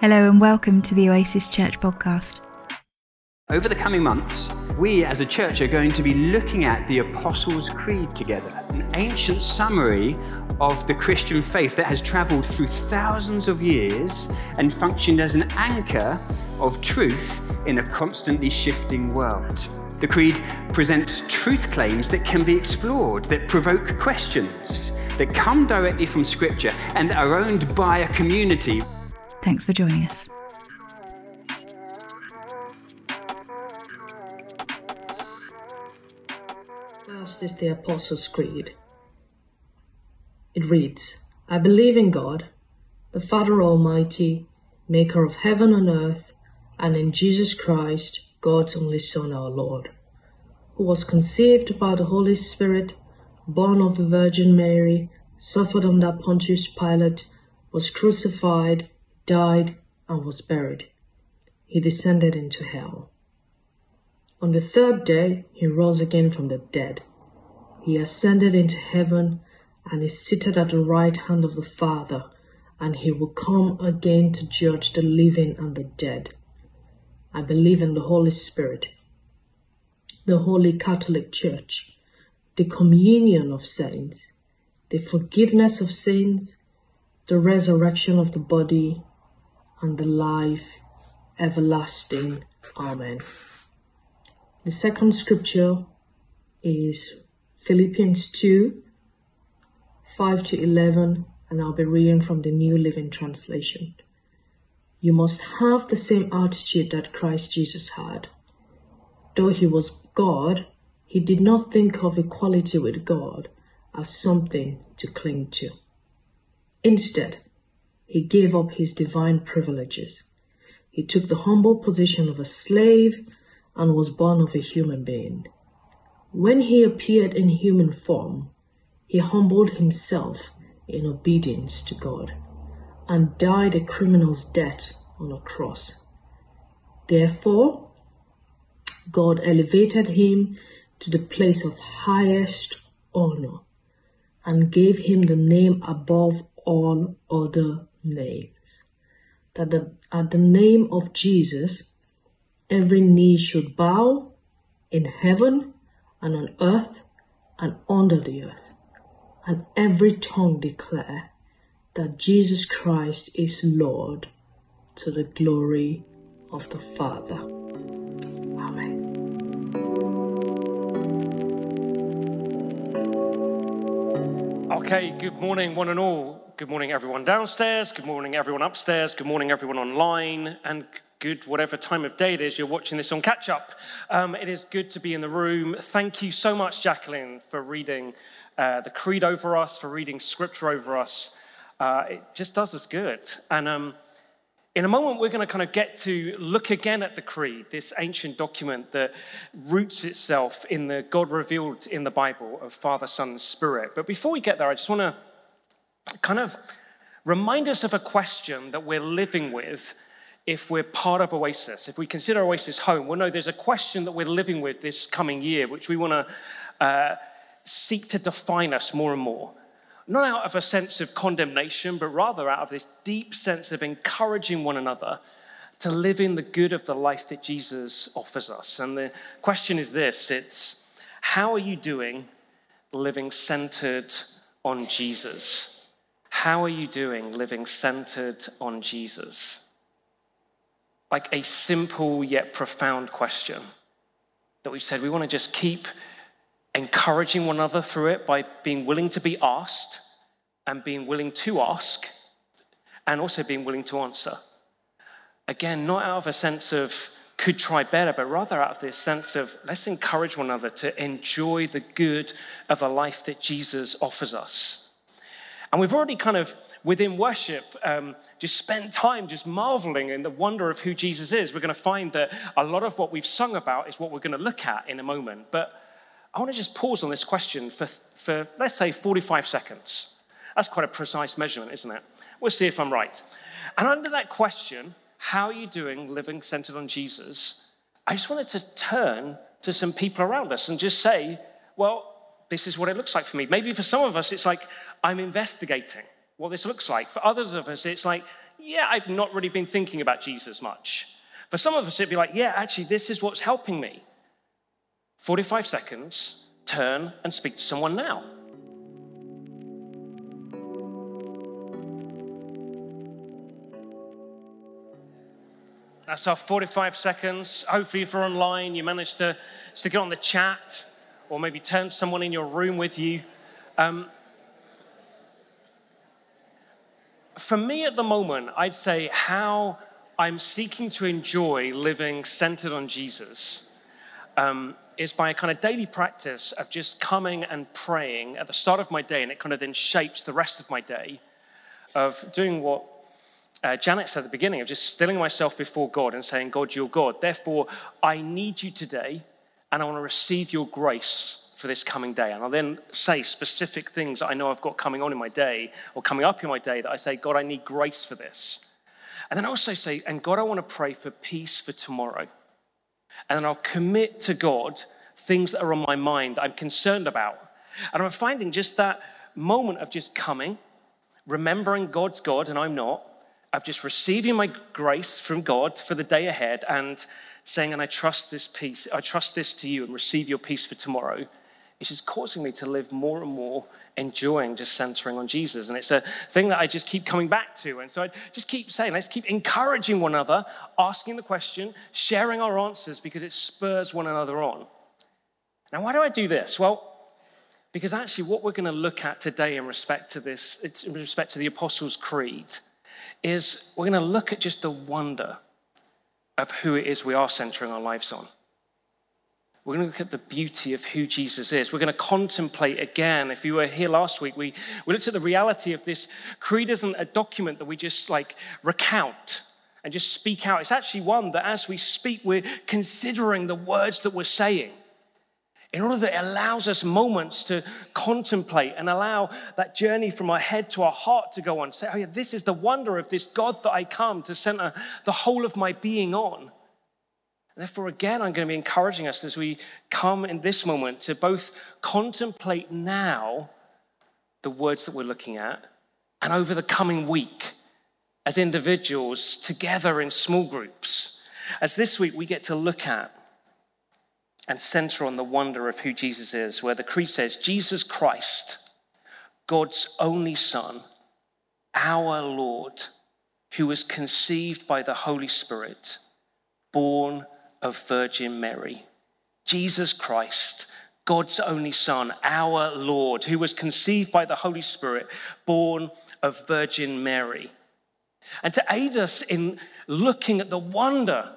Hello and welcome to the Oasis Church podcast. Over the coming months, we as a church are going to be looking at the Apostles' Creed together, an ancient summary of the Christian faith that has traveled through thousands of years and functioned as an anchor of truth in a constantly shifting world. The Creed presents truth claims that can be explored, that provoke questions, that come directly from Scripture, and that are owned by a community. Thanks for joining us. First is the Apostles' Creed. It reads I believe in God, the Father Almighty, maker of heaven and earth, and in Jesus Christ, God's only Son, our Lord, who was conceived by the Holy Spirit, born of the Virgin Mary, suffered under Pontius Pilate, was crucified, died, and was buried. He descended into hell. On the third day, he rose again from the dead. He ascended into heaven and is seated at the right hand of the Father, and he will come again to judge the living and the dead. I believe in the Holy Spirit, the Holy Catholic Church, the communion of saints, the forgiveness of sins, the resurrection of the body, and the life everlasting. Amen. The second scripture is Philippians 2 5 to 11, and I'll be reading from the New Living Translation. You must have the same attitude that Christ Jesus had. Though he was God, he did not think of equality with God as something to cling to. Instead, he gave up his divine privileges. He took the humble position of a slave and was born of a human being. When he appeared in human form, he humbled himself in obedience to God and died a criminal's death on a cross. Therefore, God elevated him to the place of highest honor and gave him the name above all other names. That the, at the name of Jesus, every knee should bow in heaven and on earth and under the earth and every tongue declare that Jesus Christ is Lord to the glory of the Father. Amen. Okay, good morning, one and all. Good morning, everyone downstairs. Good morning, everyone upstairs. Good morning, everyone online. And good, whatever time of day it is you're watching this on catch up. Um, it is good to be in the room. Thank you so much, Jacqueline, for reading uh, the creed over us, for reading scripture over us. Uh, it just does us good. And um, in a moment, we're going to kind of get to look again at the creed, this ancient document that roots itself in the God revealed in the Bible of Father, Son, and Spirit. But before we get there, I just want to kind of remind us of a question that we're living with if we're part of Oasis. If we consider Oasis home, we'll know there's a question that we're living with this coming year, which we want to. Uh, seek to define us more and more. Not out of a sense of condemnation, but rather out of this deep sense of encouraging one another to live in the good of the life that Jesus offers us. And the question is this it's how are you doing living centered on Jesus? How are you doing living centered on Jesus? Like a simple yet profound question that we've said we want to just keep encouraging one another through it by being willing to be asked and being willing to ask and also being willing to answer. Again, not out of a sense of could try better, but rather out of this sense of let's encourage one another to enjoy the good of a life that Jesus offers us. And we've already kind of, within worship, um, just spent time just marveling in the wonder of who Jesus is. We're going to find that a lot of what we've sung about is what we're going to look at in a moment. But I want to just pause on this question for, for, let's say, 45 seconds. That's quite a precise measurement, isn't it? We'll see if I'm right. And under that question, how are you doing living centered on Jesus? I just wanted to turn to some people around us and just say, well, this is what it looks like for me. Maybe for some of us, it's like I'm investigating what this looks like. For others of us, it's like, yeah, I've not really been thinking about Jesus much. For some of us, it'd be like, yeah, actually, this is what's helping me. 45 seconds, turn and speak to someone now. That's our 45 seconds. Hopefully, if you're online, you managed to stick it on the chat or maybe turn someone in your room with you. Um, for me at the moment, I'd say how I'm seeking to enjoy living centered on Jesus um, is by a kind of daily practice of just coming and praying at the start of my day, and it kind of then shapes the rest of my day of doing what uh, Janet said at the beginning of just stilling myself before God and saying, God, you're God. Therefore, I need you today, and I want to receive your grace for this coming day. And I'll then say specific things that I know I've got coming on in my day or coming up in my day that I say, God, I need grace for this. And then I also say, and God, I want to pray for peace for tomorrow. And then I'll commit to God things that are on my mind that I'm concerned about. And I'm finding just that moment of just coming, remembering God's God and I'm not, of just receiving my grace from God for the day ahead and saying, and I trust this peace, I trust this to you and receive your peace for tomorrow it's just causing me to live more and more enjoying just centering on Jesus. And it's a thing that I just keep coming back to. And so I just keep saying, let's keep encouraging one another, asking the question, sharing our answers because it spurs one another on. Now, why do I do this? Well, because actually, what we're going to look at today in respect to this, in respect to the Apostles' Creed, is we're going to look at just the wonder of who it is we are centering our lives on. We're going to look at the beauty of who Jesus is. We're going to contemplate again. If you were here last week, we, we looked at the reality of this creed isn't a document that we just like recount and just speak out. It's actually one that as we speak, we're considering the words that we're saying. In order that it allows us moments to contemplate and allow that journey from our head to our heart to go on. Say, oh yeah, this is the wonder of this God that I come to center the whole of my being on. Therefore, again, I'm going to be encouraging us as we come in this moment to both contemplate now the words that we're looking at and over the coming week as individuals together in small groups. As this week we get to look at and center on the wonder of who Jesus is, where the Creed says, Jesus Christ, God's only Son, our Lord, who was conceived by the Holy Spirit, born of Virgin Mary. Jesus Christ, God's only Son, our Lord, who was conceived by the Holy Spirit, born of Virgin Mary. And to aid us in looking at the wonder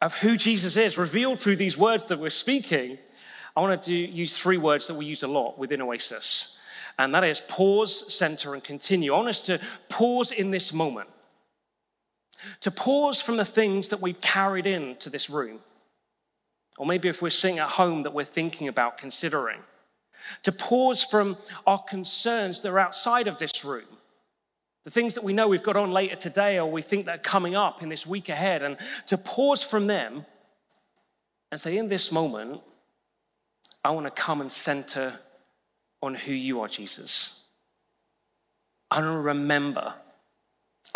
of who Jesus is, revealed through these words that we're speaking, I want to use three words that we use a lot within Oasis. And that is pause, center, and continue. I want us to pause in this moment to pause from the things that we've carried into this room. Or maybe if we're sitting at home that we're thinking about considering. To pause from our concerns that are outside of this room. The things that we know we've got on later today or we think that are coming up in this week ahead. And to pause from them and say, in this moment, I want to come and center on who you are, Jesus. I want to remember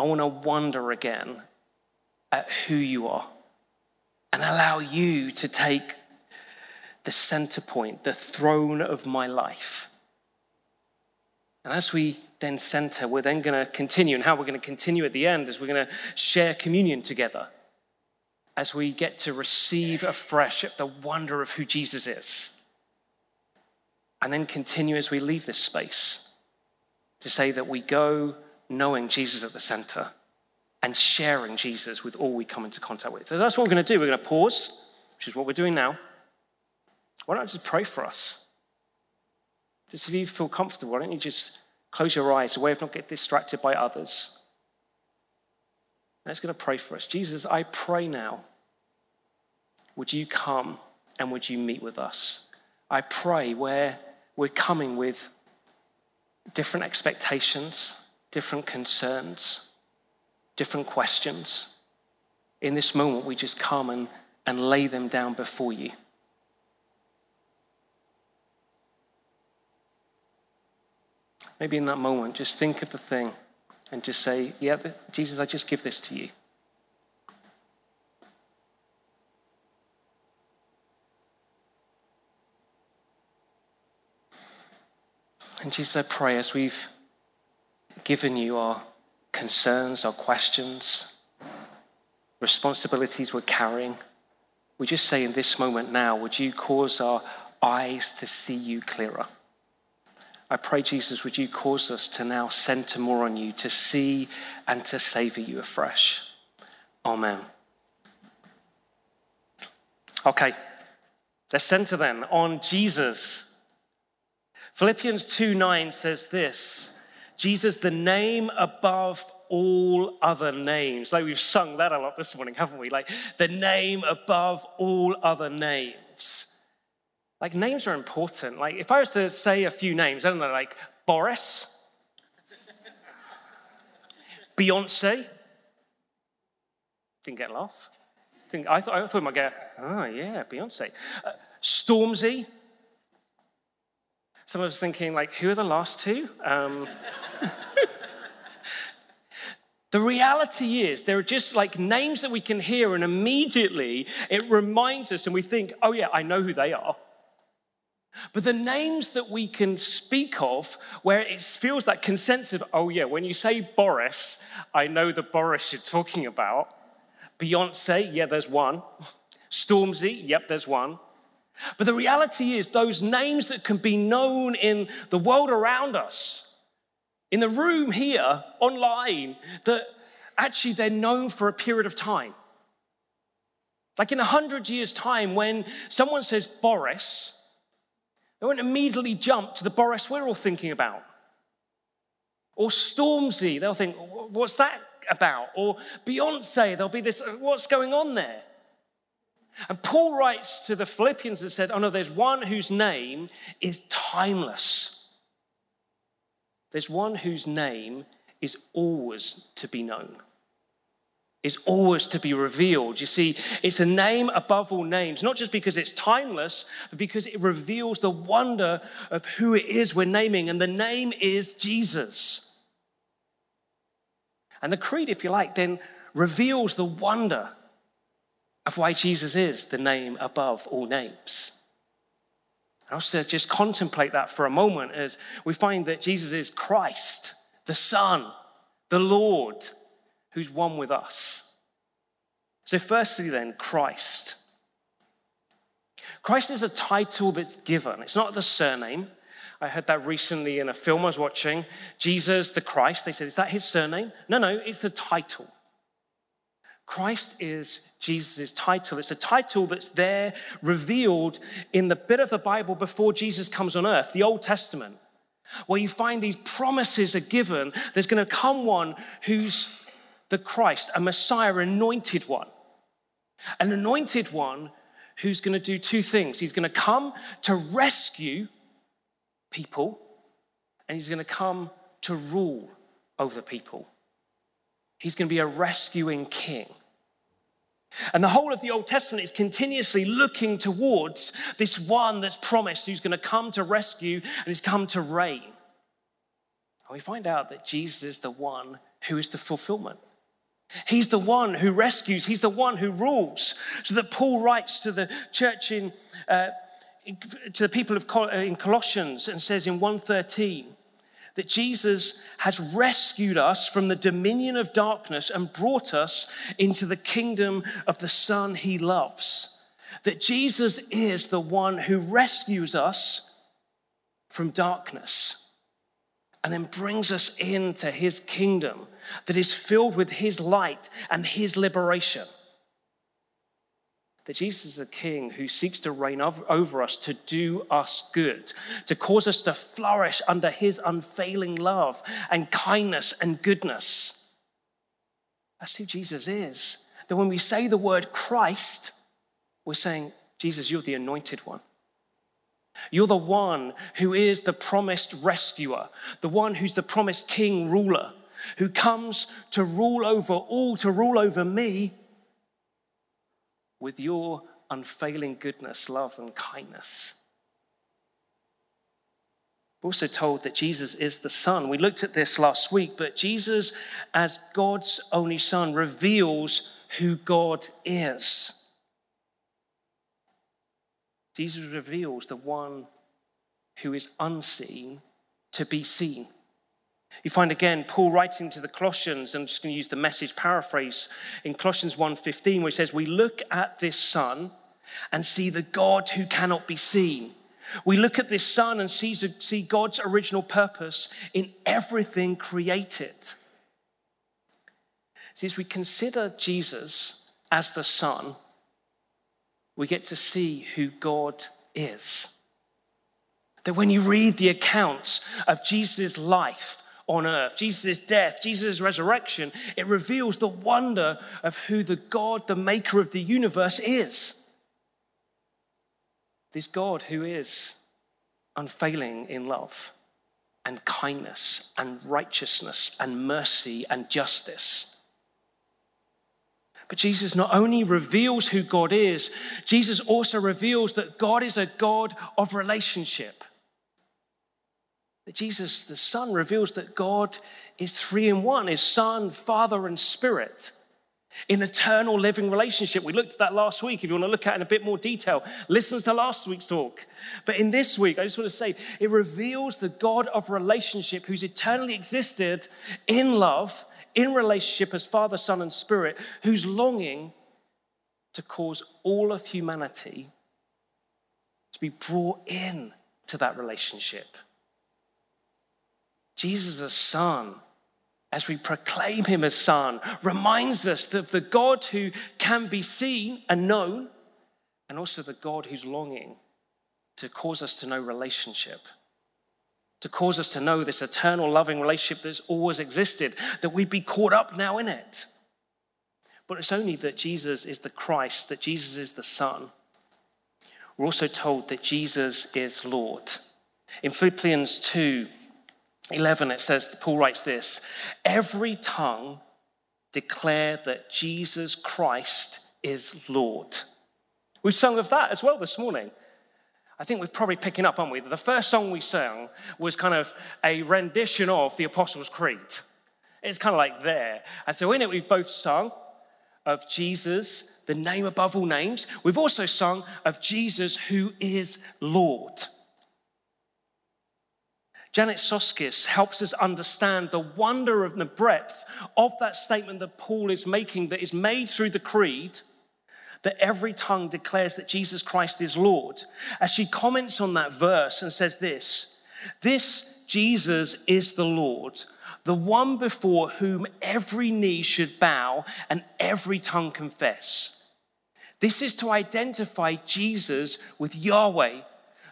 I want to wonder again at who you are and allow you to take the center point, the throne of my life. And as we then center, we're then going to continue. And how we're going to continue at the end is we're going to share communion together as we get to receive afresh the wonder of who Jesus is. And then continue as we leave this space to say that we go knowing Jesus at the center and sharing Jesus with all we come into contact with. So that's what we're going to do. We're going to pause, which is what we're doing now. Why don't I just pray for us? Just if you feel comfortable, why don't you just close your eyes, a way of not getting distracted by others. I'm just going to pray for us. Jesus, I pray now, would you come and would you meet with us? I pray where we're coming with different expectations, different concerns, different questions. In this moment, we just come and, and lay them down before you. Maybe in that moment, just think of the thing and just say, Yeah, Jesus, I just give this to you. And Jesus, I pray as we've given you our concerns, our questions, responsibilities we're carrying, we just say in this moment now, would you cause our eyes to see you clearer? I pray, Jesus, would you cause us to now center more on you, to see and to savor you afresh? Amen. Okay, let's center then on Jesus. Philippians 2 9 says this Jesus, the name above all other names. Like we've sung that a lot this morning, haven't we? Like the name above all other names. Like names are important. Like if I was to say a few names, I don't know, like Boris, Beyonce. Didn't get a laugh. Think, I, thought, I thought I might get, oh yeah, Beyonce. Uh, Stormzy. Someone us thinking, like, who are the last two? Um, The reality is, there are just like names that we can hear, and immediately it reminds us, and we think, oh, yeah, I know who they are. But the names that we can speak of, where it feels that consensus of, oh, yeah, when you say Boris, I know the Boris you're talking about. Beyonce, yeah, there's one. Stormzy, yep, there's one. But the reality is, those names that can be known in the world around us, in the room here, online, that actually they're known for a period of time. Like in a hundred years' time, when someone says Boris, they won't immediately jump to the Boris we're all thinking about. Or Stormzy, they'll think, what's that about? Or Beyonce, there'll be this, what's going on there? And Paul writes to the Philippians and said, oh no, there's one whose name is timeless. There's one whose name is always to be known, is always to be revealed. You see, it's a name above all names, not just because it's timeless, but because it reveals the wonder of who it is we're naming, and the name is Jesus. And the creed, if you like, then reveals the wonder of why Jesus is the name above all names. Us to just contemplate that for a moment as we find that Jesus is Christ, the Son, the Lord, who's one with us. So, firstly, then, Christ. Christ is a title that's given, it's not the surname. I heard that recently in a film I was watching. Jesus the Christ. They said, Is that his surname? No, no, it's a title. Christ is Jesus' title. It's a title that's there revealed in the bit of the Bible before Jesus comes on earth, the Old Testament, where you find these promises are given. There's going to come one who's the Christ, a Messiah, anointed one. An anointed one who's going to do two things. He's going to come to rescue people, and he's going to come to rule over the people. He's going to be a rescuing king. And the whole of the Old Testament is continuously looking towards this one that's promised who's going to come to rescue and he's come to reign. And we find out that Jesus is the one who is the fulfillment. He's the one who rescues, he's the one who rules. So that Paul writes to the church in, uh, to the people of Col- in Colossians and says in 113, that Jesus has rescued us from the dominion of darkness and brought us into the kingdom of the Son he loves. That Jesus is the one who rescues us from darkness and then brings us into his kingdom that is filled with his light and his liberation that Jesus is a king who seeks to reign over us to do us good, to cause us to flourish under his unfailing love and kindness and goodness. That's who Jesus is. That when we say the word Christ, we're saying, Jesus, you're the anointed one. You're the one who is the promised rescuer, the one who's the promised king ruler, who comes to rule over all, to rule over me with your unfailing goodness, love, and kindness. We're also told that Jesus is the Son. We looked at this last week, but Jesus, as God's only Son, reveals who God is. Jesus reveals the one who is unseen to be seen. You find again Paul writing to the Colossians, and I'm just going to use the message paraphrase in Colossians 1:15, where he says, We look at this Son and see the God who cannot be seen. We look at this Son and see, see God's original purpose in everything created. See, as we consider Jesus as the Son, we get to see who God is. That when you read the accounts of Jesus' life on earth, Jesus' death, Jesus' resurrection, it reveals the wonder of who the God, the maker of the universe, is. This God who is unfailing in love and kindness and righteousness and mercy and justice. But Jesus not only reveals who God is, Jesus also reveals that God is a God of relationship. That Jesus, the Son, reveals that God is three in one, is Son, Father, and Spirit in eternal living relationship. We looked at that last week. If you want to look at it in a bit more detail, listen to last week's talk. But in this week, I just want to say it reveals the God of relationship who's eternally existed in love, in relationship as Father, Son, and Spirit, who's longing to cause all of humanity to be brought in to that relationship. Jesus, Son, as we proclaim him as Son, reminds us of the God who can be seen and known, and also the God who's longing to cause us to know relationship, to cause us to know this eternal loving relationship that's always existed, that we'd be caught up now in it. But it's only that Jesus is the Christ, that Jesus is the Son. We're also told that Jesus is Lord. In Philippians 2, 11, it says, Paul writes this Every tongue declare that Jesus Christ is Lord. We've sung of that as well this morning. I think we're probably picking up, aren't we? The first song we sang was kind of a rendition of the Apostles' Creed. It's kind of like there. And so in it, we've both sung of Jesus, the name above all names. We've also sung of Jesus, who is Lord. Janet Soskice helps us understand the wonder of the breadth of that statement that Paul is making, that is made through the creed, that every tongue declares that Jesus Christ is Lord. As she comments on that verse and says this This Jesus is the Lord, the one before whom every knee should bow and every tongue confess. This is to identify Jesus with Yahweh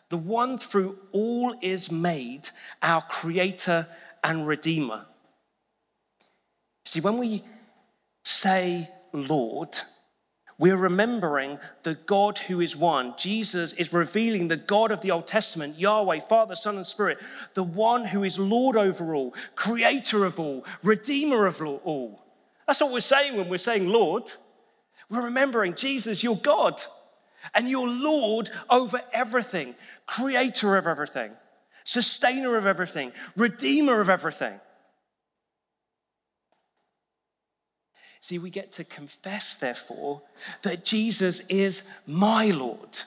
the one through all is made, our creator and redeemer. See, when we say Lord, we're remembering the God who is one. Jesus is revealing the God of the Old Testament, Yahweh, Father, Son, and Spirit, the one who is Lord over all, creator of all, redeemer of all. That's what we're saying when we're saying Lord. We're remembering Jesus, your God, and your Lord over everything creator of everything, sustainer of everything, redeemer of everything. See, we get to confess, therefore, that Jesus is my Lord,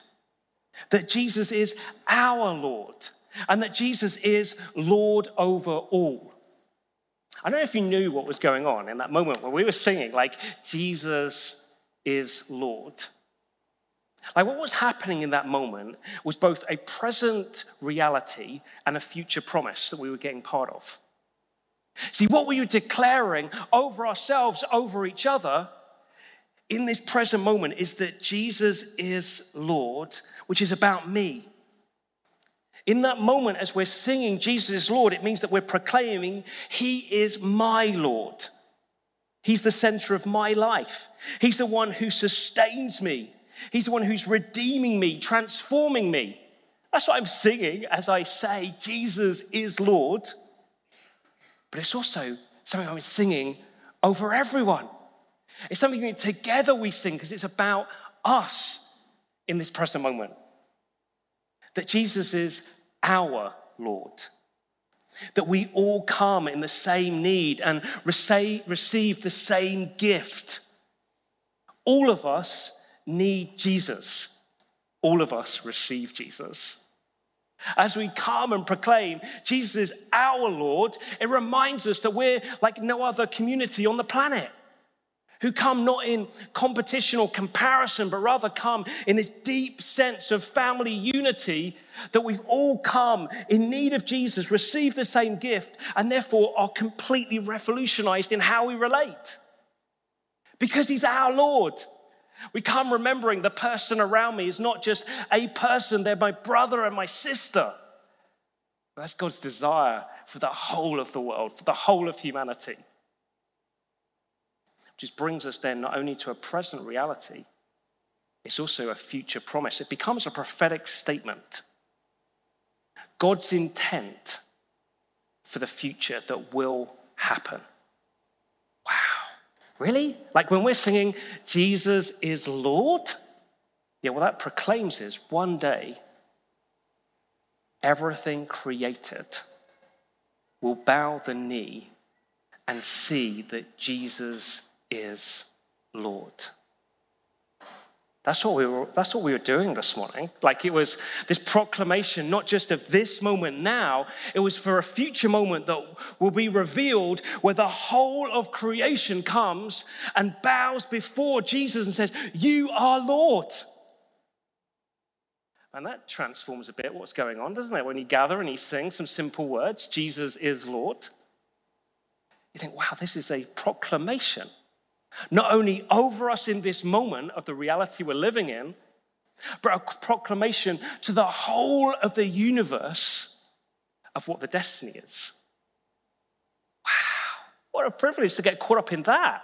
that Jesus is our Lord, and that Jesus is Lord over all. I don't know if you knew what was going on in that moment when we were singing, like, Jesus is Lord. Like what was happening in that moment was both a present reality and a future promise that we were getting part of. See, what we were declaring over ourselves, over each other, in this present moment is that Jesus is Lord, which is about me. In that moment, as we're singing Jesus is Lord, it means that we're proclaiming He is my Lord. He's the center of my life. He's the one who sustains me. He's the one who's redeeming me, transforming me. That's what I'm singing as I say, Jesus is Lord. But it's also something I'm singing over everyone. It's something that together we sing because it's about us in this present moment. That Jesus is our Lord. that we all come in the same need and receive the same gift. All of us need Jesus. All of us receive Jesus. As we come and proclaim Jesus is our Lord, it reminds us that we're like no other community on the planet who come not in competition or comparison, but rather come in this deep sense of family unity that we've all come in need of Jesus, receive the same gift, and therefore are completely revolutionized in how we relate. Because he's our Lord. We come remembering the person around me is not just a person, they're my brother and my sister. That's God's desire for the whole of the world, for the whole of humanity. Just brings us then not only to a present reality, it's also a future promise. It becomes a prophetic statement. God's intent for the future that will happen. Really? Like when we're singing, Jesus is Lord? Yeah, well, that proclaims is one day everything created will bow the knee and see that Jesus is Lord. That's what, we were, that's what we were doing this morning. Like it was this proclamation, not just of this moment now, it was for a future moment that will be revealed where the whole of creation comes and bows before Jesus and says, You are Lord. And that transforms a bit what's going on, doesn't it? When you gather and you sing some simple words, Jesus is Lord. You think, wow, this is a proclamation not only over us in this moment of the reality we're living in, but a proclamation to the whole of the universe of what the destiny is. Wow, what a privilege to get caught up in that.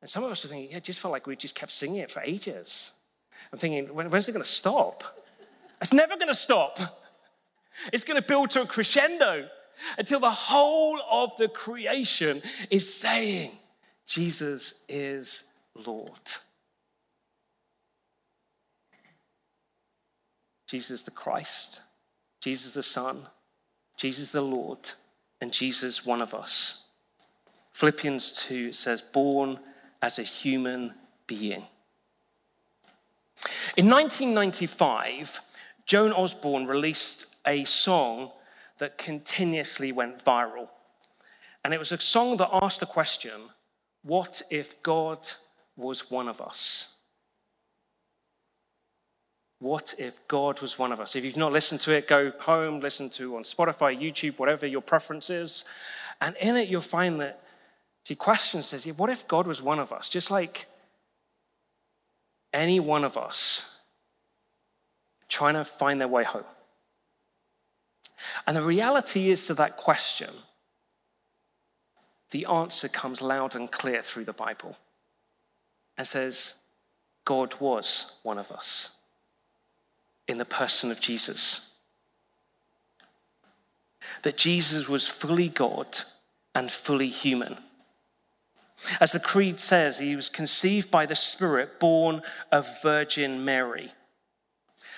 And some of us are thinking, yeah, it just felt like we just kept singing it for ages. I'm thinking, when's it going to stop? It's never going to stop. It's going to build to a crescendo until the whole of the creation is saying, Jesus is Lord. Jesus the Christ, Jesus the Son, Jesus the Lord, and Jesus one of us. Philippians 2 says, born as a human being. In 1995, Joan Osborne released a song that continuously went viral. And it was a song that asked the question what if God was one of us? What if God was one of us? If you've not listened to it, go home, listen to on Spotify, YouTube, whatever your preference is. And in it, you'll find that she questions says, What if God was one of us? Just like any one of us trying to find their way home. And the reality is to that question, the answer comes loud and clear through the Bible and says, God was one of us in the person of Jesus. That Jesus was fully God and fully human. As the Creed says, he was conceived by the Spirit, born of Virgin Mary.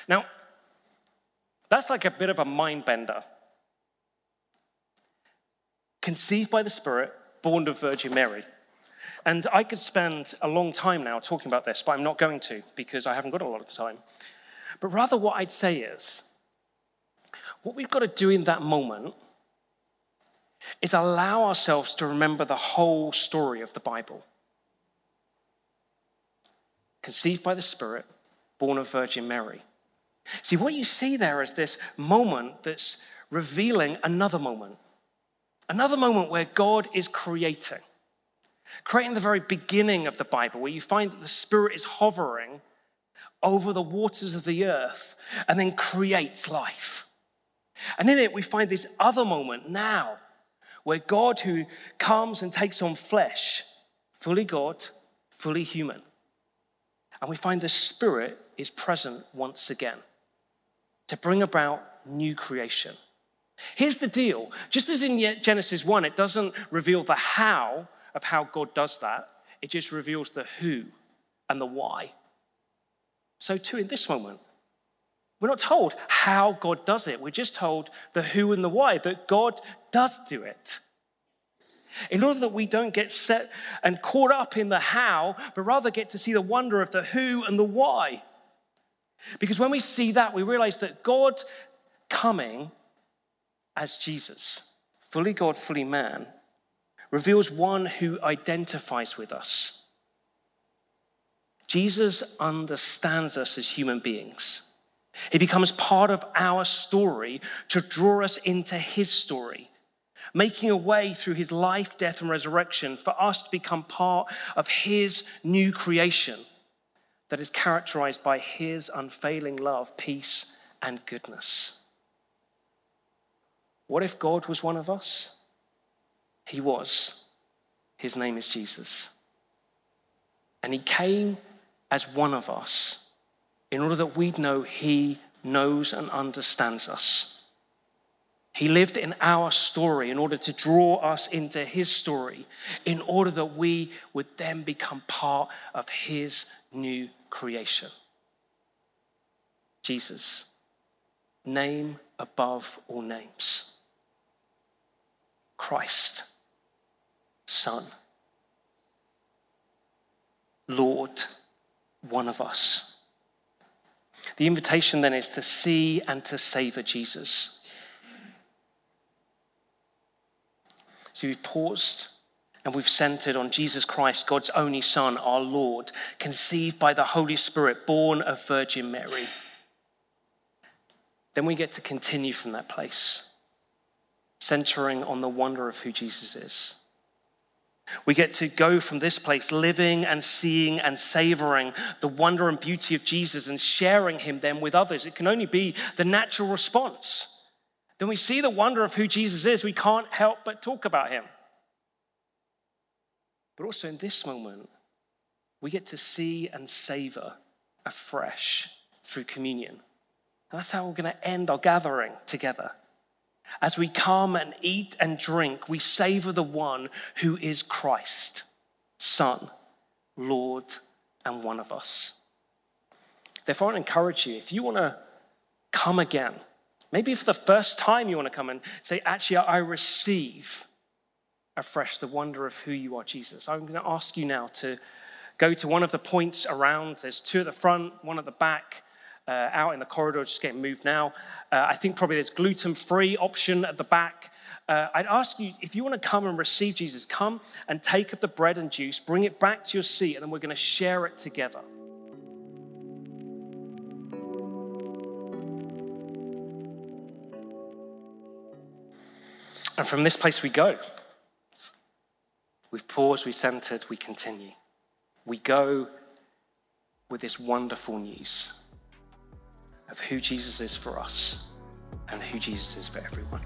Now, that's like a bit of a mind bender. Conceived by the Spirit, born of Virgin Mary. And I could spend a long time now talking about this, but I'm not going to because I haven't got a lot of time. But rather, what I'd say is what we've got to do in that moment is allow ourselves to remember the whole story of the Bible. Conceived by the Spirit, born of Virgin Mary. See, what you see there is this moment that's revealing another moment. Another moment where God is creating. Creating the very beginning of the Bible, where you find that the Spirit is hovering over the waters of the earth and then creates life. And in it, we find this other moment now, where God, who comes and takes on flesh, fully God, fully human. And we find the Spirit is present once again to bring about new creation. Here's the deal just as in Genesis 1, it doesn't reveal the how of how God does that, it just reveals the who and the why. So, too, in this moment, We're not told how God does it. We're just told the who and the why, that God does do it. In order that we don't get set and caught up in the how, but rather get to see the wonder of the who and the why. Because when we see that, we realize that God coming as Jesus, fully God, fully man, reveals one who identifies with us. Jesus understands us as human beings. He becomes part of our story to draw us into his story, making a way through his life, death, and resurrection for us to become part of his new creation that is characterized by his unfailing love, peace, and goodness. What if God was one of us? He was. His name is Jesus. And he came as one of us in order that we'd know he knows and understands us. He lived in our story in order to draw us into his story, in order that we would then become part of his new creation. Jesus, name above all names. Christ, Son. Lord, one of us. The invitation then is to see and to savor Jesus. So we've paused and we've centered on Jesus Christ, God's only Son, our Lord, conceived by the Holy Spirit, born of Virgin Mary. Then we get to continue from that place, centering on the wonder of who Jesus is. We get to go from this place living and seeing and savoring the wonder and beauty of Jesus and sharing him then with others. It can only be the natural response. Then we see the wonder of who Jesus is, we can't help but talk about him. But also in this moment, we get to see and savor afresh through communion. And that's how we're going to end our gathering together. As we come and eat and drink, we savor the one who is Christ, Son, Lord, and one of us. Therefore, I encourage you if you want to come again, maybe for the first time you want to come and say, Actually, I receive afresh the wonder of who you are, Jesus. I'm going to ask you now to go to one of the points around. There's two at the front, one at the back. Uh, out in the corridor, just getting moved now. Uh, I think probably there's gluten-free option at the back. Uh, I'd ask you if you want to come and receive Jesus, come and take of the bread and juice, bring it back to your seat, and then we're going to share it together. And from this place we go. We've paused, we've centered, we continue. We go with this wonderful news of who Jesus is for us and who Jesus is for everyone.